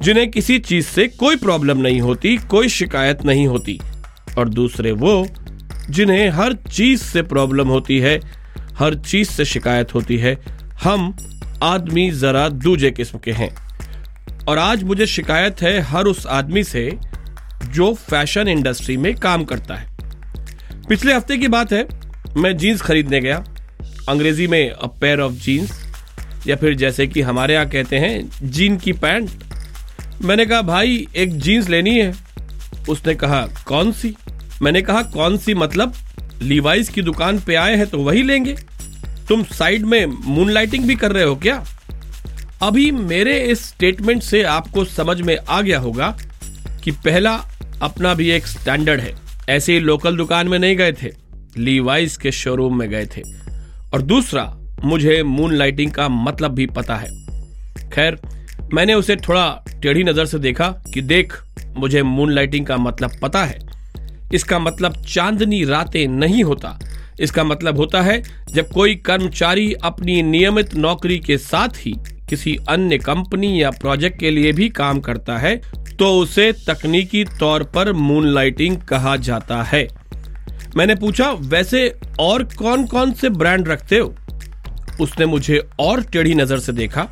जिन्हें किसी चीज़ से कोई प्रॉब्लम नहीं होती, कोई शिकायत नहीं होती। और दूसरे वो, जिन्हें हर चीज़ से प्रॉब्लम होती है, हर चीज़ से शिकायत होती है। हम आदमी जरा दूजे किस्म के हैं। और आज मुझे शिकायत है हर उस आदमी से जो फ़ैशन इंडस्ट्री में काम करता है। पिछले हफ़्ते की बात है, मैं जीन्स खरीदने गया। अंग्रेज़ी में अ पेयर ऑफ़ जीन्स या फिर जैसे कि हमारे यहाँ कहते हैं, जीन की पैंट। मैंने कहा, भाई, एक जीन्स लेनी है। उसने कहा, कौन सी? मैंने कहा, कौन सी? मतलब लीवाइस की दुकान पे आए हैं तो वही लेंगे। तुम साइड में मून लाइटिंग भी कर रहे हो क्या? अभी मेरे इस स्टेटमेंट से आपको समझ में आ गया होगा कि पहला अपना भी एक स्टैंडर्ड है। ऐसे ही लोकल दुकान में नहीं गए थे लीवाइस के शोरूम में गए थे। और दूसरा, मुझे मून लाइटिंग का मतलब भी पता है। खैर मैंने उसे थोड़ा टेढ़ी नज़र से देखा कि देख, मुझे मून लाइटिंग का मतलब पता है। इसका मतलब चांदनी रातें नहीं होता। इसका मतलब होता है, जब कोई कर्मचारी अपनी नियमित नौकरी के साथ ही किसी अन्य कंपनी या प्रोजेक्ट के लिए भी काम करता है तो उसे तकनीकी तौर पर मून लाइटिंग कहा जाता है। मैंने पूछा, वैसे और कौन कौन से ब्रांड रखते हो? उसने मुझे और टेढ़ी नज़र से देखा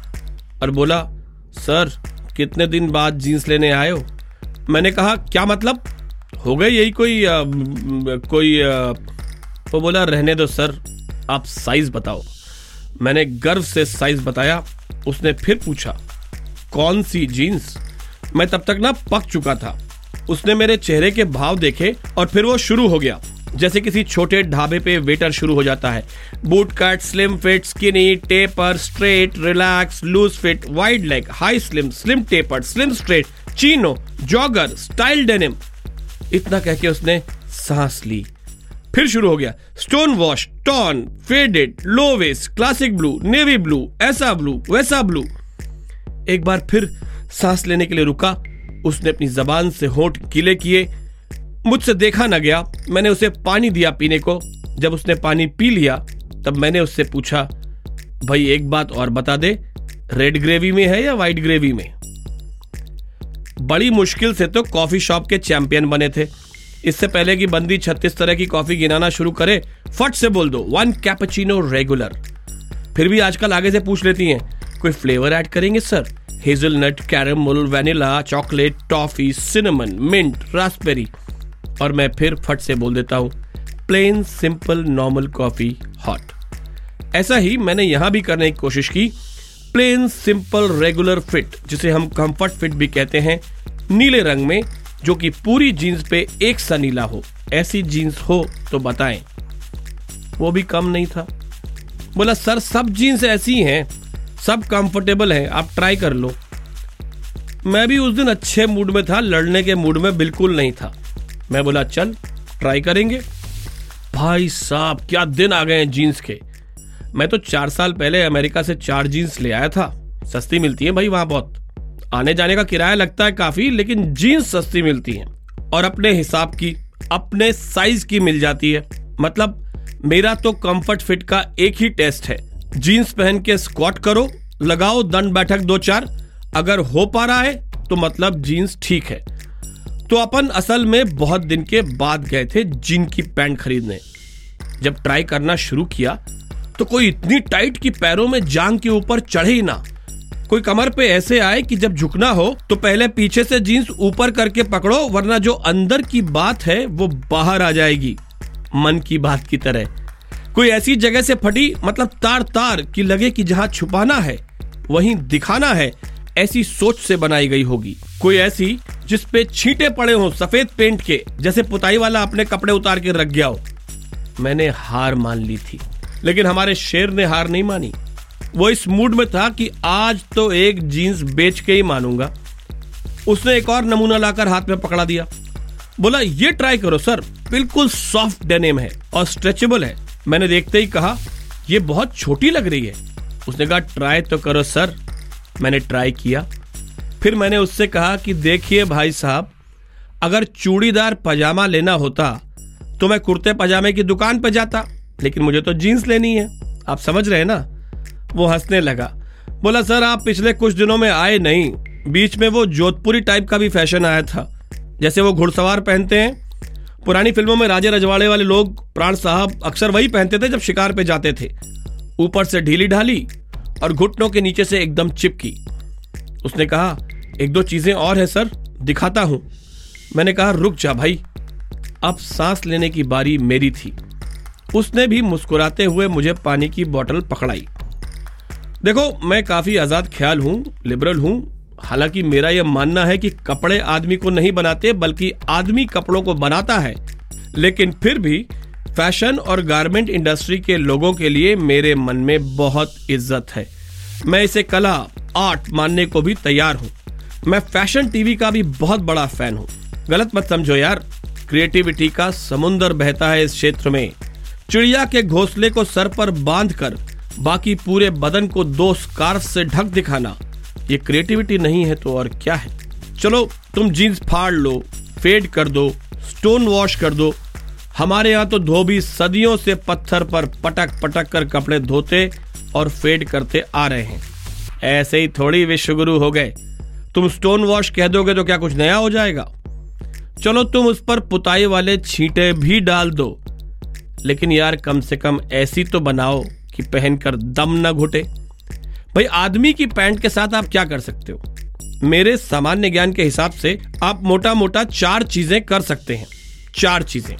और बोला सर कितने दिन बाद जीन्स लेने आए हो? मैंने कहा क्या मतलब? हो गए यही कोई आ, कोई आ, वो बोला रहने दो सर आप साइज़ बताओ। मैंने गर्व से साइज़ बताया उसने फिर पूछा कौन सी जीन्स मैं तब तक ना पक चुका था। उसने मेरे चेहरे के भाव देखे और फिर वो शुरू हो गया। जैसे किसी छोटे ढाबे पे वेटर शुरू हो जाता है। Boot cut slim fit skinny taper straight relax loose fit wide leg high slim slim taper slim straight chino jogger style denim इतना कह के उसने सांस ली। फिर शुरू हो गया। Stone wash torn faded low waist classic blue navy blue ऐसा ब्लू वैसा ब्लू एक बार फिर सांस लेने के लिए रुका। उसने अपनी जबान से होठ गीले किए। मुझसे देखा न गया। मैंने उसे पानी दिया पीने को। जब उसने पानी पी लिया, तब मैंने उससे पूछा, भाई, एक बात और बता दे, रेड ग्रेवी में है या व्हाइट ग्रेवी में? बड़ी मुश्किल से तो कॉफ़ी शॉप के चैंपियन बने थे। इससे पहले कि बंदी छत्तीस तरह की कॉफ़ी गिनाना शुरू करे, फट से बोल दो वन कैपचिनो रेगुलर फिर भी आजकल आगे से पूछ लेती हैं, कोई फ्लेवर ऐड करेंगे sir hazelnut caramel vanilla chocolate toffee cinnamon mint raspberry और मैं फिर फट से बोल देता हूँ plain simple normal coffee hot ऐसा ही मैंने यहाँ भी करने की कोशिश की। प्लेन सिंपल रेगुलर फिट जिसे हम कंफर्ट फिट भी कहते हैं, नीले रंग में, जो कि पूरी जीन्स पे एक सा नीला हो। ऐसी जीन्स हो तो बताएँ, वो भी कम नहीं था। बोला, सर, सब जीन्स ऐसी हैं सब कंफर्टेबल हैं, आप ट्राई कर लो। मैं भी उस दिन अच्छे मूड में था, लड़ने के मूड में बिल्कुल नहीं था। मैं बोला, चल ट्राई करेंगे। भाई साहब, क्या दिन आ गए हैं जीन्स के। मैं तो चार साल पहले अमेरिका से चार जीन्स ले आया था। सस्ती मिलती है भाई वहाँ बहुत। आने जाने का किराया लगता है काफ़ी, लेकिन जीन्स सस्ती मिलती हैं। और अपने हिसाब की, अपने साइज़ की मिल जाती है। मतलब मेरा तो कंफर्ट फिट का एक ही टेस्ट है। जीन्स पहन के स्क्वाट करो, लगाओ, दंड बैठक दो चार। अगर हो पा रहा है तो मतलब जीन्स ठीक है। तो अपन असल में बहुत दिन के बाद गए थे जीन की पैंट खरीदने। जब ट्राई करना शुरू किया तो कोई इतनी टाइट कि पैरों में जांग के ऊपर चढ़े ही ना। कोई कमर पे ऐसे आए कि जब झुकना हो तो पहले पीछे से जीन्स ऊपर करके पकड़ो, वरना जो अंदर की बात है, वो बाहर आ जाएगी। मन की बात की तरह। कोई ऐसी जगह से फटी मतलब तार तार कि लगे कि जहाँ छुपाना है, वहीं दिखाना है, ऐसी सोच से बनाई गई होगी। कोई ऐसी जिस पे छींटे पड़े हो सफ़ेद पेंट के, जैसे पुताई वाला अपने कपड़े उतार के रख गया हो। मैंने हार मान ली थी, लेकिन हमारे शेर ने हार नहीं मानी। वो इस मूड में था कि आज तो एक जीन्स बेच के ही मानूँगा। उसने एक और नमूना लाकर हाथ में पकड़ा दिया। बोला, ये ट्राई करो, सर। बिल्कुल सॉफ्ट डेनिम है और स्ट्रेचेबल है। मैंने देखते ही कहा यह बहुत छोटी लग रही है। उसने कहा ट्राई तो करो, सर। मैंने ट्राई किया। फिर मैंने उससे कहा कि देखिए भाई साहब, अगर चूड़ीदार पजामा लेना होता तो मैं कुर्ते पजामे की दुकान पर जाता, लेकिन मुझे तो जीन्स लेनी है। आप समझ रहे हैं ना? वो हंसने लगा। बोला, सर, आप पिछले कुछ दिनों में आए नहीं, बीच में वो जोधपुरी टाइप का भी फ़ैशन आया था। जैसे वो घुड़सवार पहनते हैं। पुरानी फ़िल्मों में राजे रजवाड़े वाले लोग प्राण साहब अक्सर वही पहनते थे जब शिकार पे जाते थे। ऊपर से ढीली ढाली और घुटनों के नीचे से एकदम चिपकी। उसने कहा एक दो चीज़ें और है, सर। दिखाता हूँ। मैंने कहा, रुक जा भाई। अब सांस लेने की बारी मेरी थी। उसने भी मुस्कुराते हुए मुझे पानी की बोतल पकड़ाई। देखो, मैं काफ़ी आज़ाद ख्याल हूँ, लिबरल हूँ। हालाँकि मेरा यह मानना है कि कपड़े आदमी को नहीं बनाते, बल्कि आदमी कपड़ों को बनाता है। लेकिन फिर भी फ़ैशन और गारमेंट इंडस्ट्री के लोगों के लिए मेरे मन में बहुत इज़्ज़त है। मैं इसे कला, आर्ट मानने को भी तैयार हूँ। मैं फ़ैशन टीवी का भी बहुत बड़ा फ़ैन हूँ। गलत मत समझो यार। क्रिएटिविटी का समुन्दर बहता है इस क्षेत्र में। चिड़िया के घोंसले को सर पर बाँध कर बाकी पूरे बदन को दो स्कार्फ से ढक दिखाना, ये क्रिएटिविटी नहीं है तो और क्या है? चलो, तुम जीन्स फाड़ लो, फेड कर दो, स्टोन वॉश कर दो। हमारे यहाँ तो धोबी सदियों से पत्थर पर पटक पटक कर कपड़े धोते और फेड करते आ रहे हैं। ऐसे ही थोड़ी विश्वगुरु हो गए। तुम स्टोन वॉश कह दोगे तो क्या कुछ नया हो जाएगा? चलो तुम उस पर पुताई वाले छींटे भी डाल दो। लेकिन यार, कम से कम ऐसी तो बनाओ कि पहनकर दम न घुटे। भाई, आदमी की पैंट के साथ आप क्या कर सकते हो? मेरे सामान्य ज्ञान के हिसाब से आप मोटा मोटा चार चीज़ें कर सकते हैं। चार चीज़ें।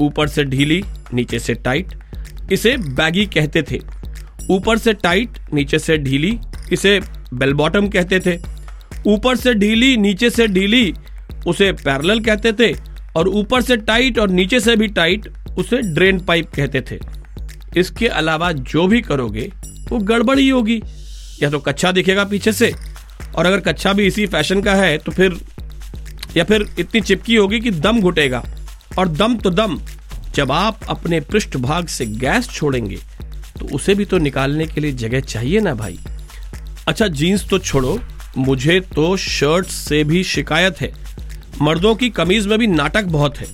ऊपर से ढीली, नीचे से टाइट, इसे बैगी कहते थे। ऊपर से टाइट, नीचे से ढीली, इसे बेल बॉटम कहते थे। ऊपर से ढीली, नीचे से ढीली, उसे पैरेलल कहते थे, और ऊपर से टाइट और नीचे से भी टाइट उसे ड्रेन पाइप कहते थे। इसके अलावा जो भी करोगे, वो गड़बड़ ही होगी। या तो कच्चा दिखेगा पीछे से, और अगर कच्चा भी इसी फ़ैशन का है तो फिर, या फिर इतनी चिपकी होगी कि दम घुटेगा। और दम तो दम, जब आप अपने पृष्ठ भाग से गैस छोड़ेंगे तो उसे भी तो निकालने के लिए जगह चाहिए ना भाई। अच्छा जीन्स तो छोड़ो मुझे तो शर्ट से भी शिकायत है। मर्दों की कमीज में भी नाटक बहुत है।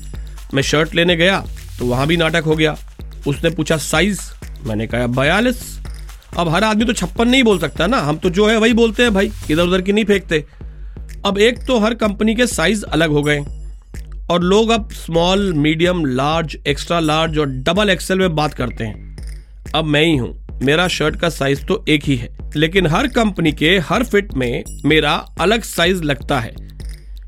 मैं शर्ट लेने गया तो वहाँ भी नाटक हो गया। उसने पूछा, साइज़? मैंने कहा, बयालीस। अब हर आदमी तो छप्पन नहीं बोल सकता ना। हम तो जो है वही बोलते हैं भाई इधर उधर की नहीं फेंकते। अब एक तो हर कंपनी के साइज़ अलग हो गए। और लोग अब small, medium, large, extra large और डबल एक्सेल में बात करते हैं। अब मैं ही हूँ। मेरा शर्ट का साइज़ तो एक ही है। लेकिन हर कंपनी के हर फिट में मेरा अलग साइज़ लगता है।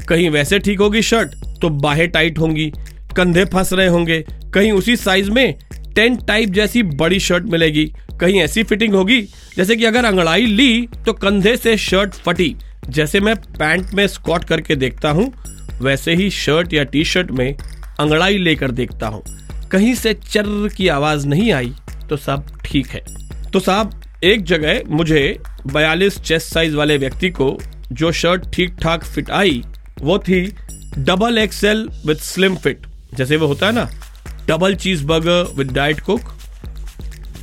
कहीं वैसे ठीक होगी शर्ट तो बाहें टाइट होंगी, कंधे फंस रहे होंगे। कहीं उसी साइज़ में टेन टाइप जैसी बड़ी शर्ट मिलेगी। कहीं ऐसी फिटिंग होगी, जैसे कि अगर अंगड़ाई ली तो कंधे से शर्ट फटी। जैसे मैं पैंट में स्कॉट करके देखता हूँ, वैसे ही शर्ट या टी शर्ट में अंगड़ाई लेकर देखता हूँ। कहीं से चर्र की आवाज़ नहीं आई तो सब ठीक है। तो साहब एक जगह मुझे बयालीस चेस्ट साइज़ वाले व्यक्ति को जो शर्ट ठीक ठाक फिट आई, वो थी double XL with slim fit जैसे वो होता है ना double cheeseburger with diet Coke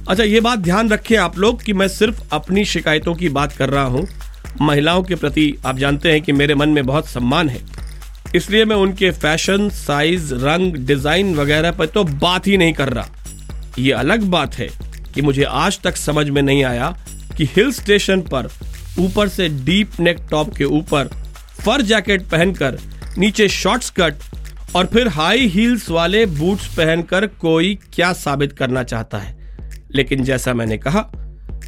अच्छा ये बात ध्यान रखें आप लोग कि मैं सिर्फ़ अपनी शिकायतों की बात कर रहा हूँ। महिलाओं के प्रति आप जानते हैं कि मेरे मन में बहुत सम्मान है। इसलिए मैं उनके फ़ैशन साइज़ रंग डिज़ाइन वगैरह पर तो बात ही नहीं कर रहा। ये अलग बात है। कि मुझे आज तक समझ में नहीं आया कि हिल स्टेशन पर ऊपर से डीप नेक टॉप के ऊपर फर जैकेट पहनकर, नीचे शॉर्ट स्कर्ट और फिर हाई हील्स वाले बूट्स पहनकर कोई क्या साबित करना चाहता है। लेकिन जैसा मैंने कहा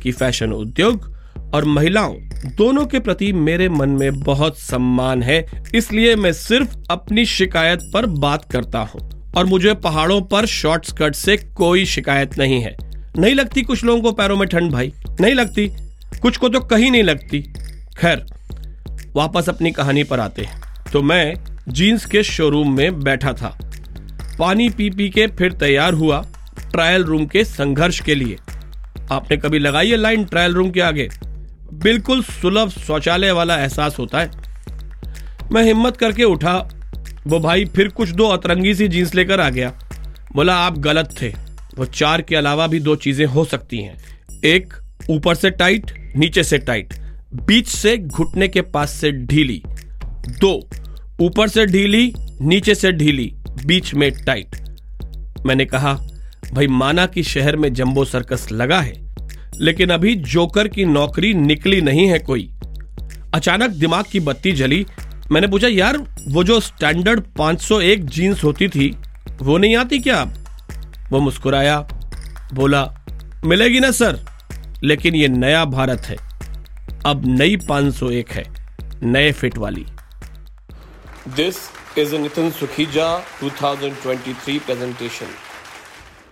कि फ़ैशन उद्योग और महिलाओं दोनों के प्रति मेरे मन में बहुत सम्मान है, इसलिए मैं सिर्फ़ अपनी शिकायत पर बात करता हूँ और मुझे पहाड़ों पर शॉर्ट स्कर्ट से कोई शिकायत नहीं है। नहीं लगती कुछ लोगों को पैरों में ठंड भाई, नहीं लगती। कुछ को तो कहीं नहीं लगती। खैर, वापस अपनी कहानी पर आते हैं। तो मैं जीन्स के शोरूम में बैठा था। पानी पी पी के फिर तैयार हुआ ट्रायल रूम के संघर्ष के लिए। आपने कभी लगाई है लाइन ट्रायल रूम के आगे? बिल्कुल सुलभ शौचालय वाला एहसास होता है। मैं हिम्मत करके उठा। वो भाई फिर कुछ दो अतरंगी सी जीन्स लेकर आ गया। बोला, आप गलत थे। वो चार के अलावा भी दो चीज़ें हो सकती हैं। एक, ऊपर से टाइट, नीचे से टाइट। बीच से घुटने के पास से ढीली। दो, ऊपर से ढीली, नीचे से ढीली, बीच में टाइट। मैंने कहा, भाई, माना कि शहर में जंबो सर्कस लगा है, लेकिन अभी जोकर की नौकरी निकली नहीं है कोई। अचानक दिमाग की बत्ती जली। मैंने पूछा, यार, वो जो स्टैंडर्ड 501 जीन्स होती थी, वो नहीं आती क्या अब? वो मुस्कुराया, बोला, मिलेगी ना सर, लेकिन ये नया भारत है। अब नई 501 है, नए फिट वाली। This is Nitin Sukhija 2023 presentation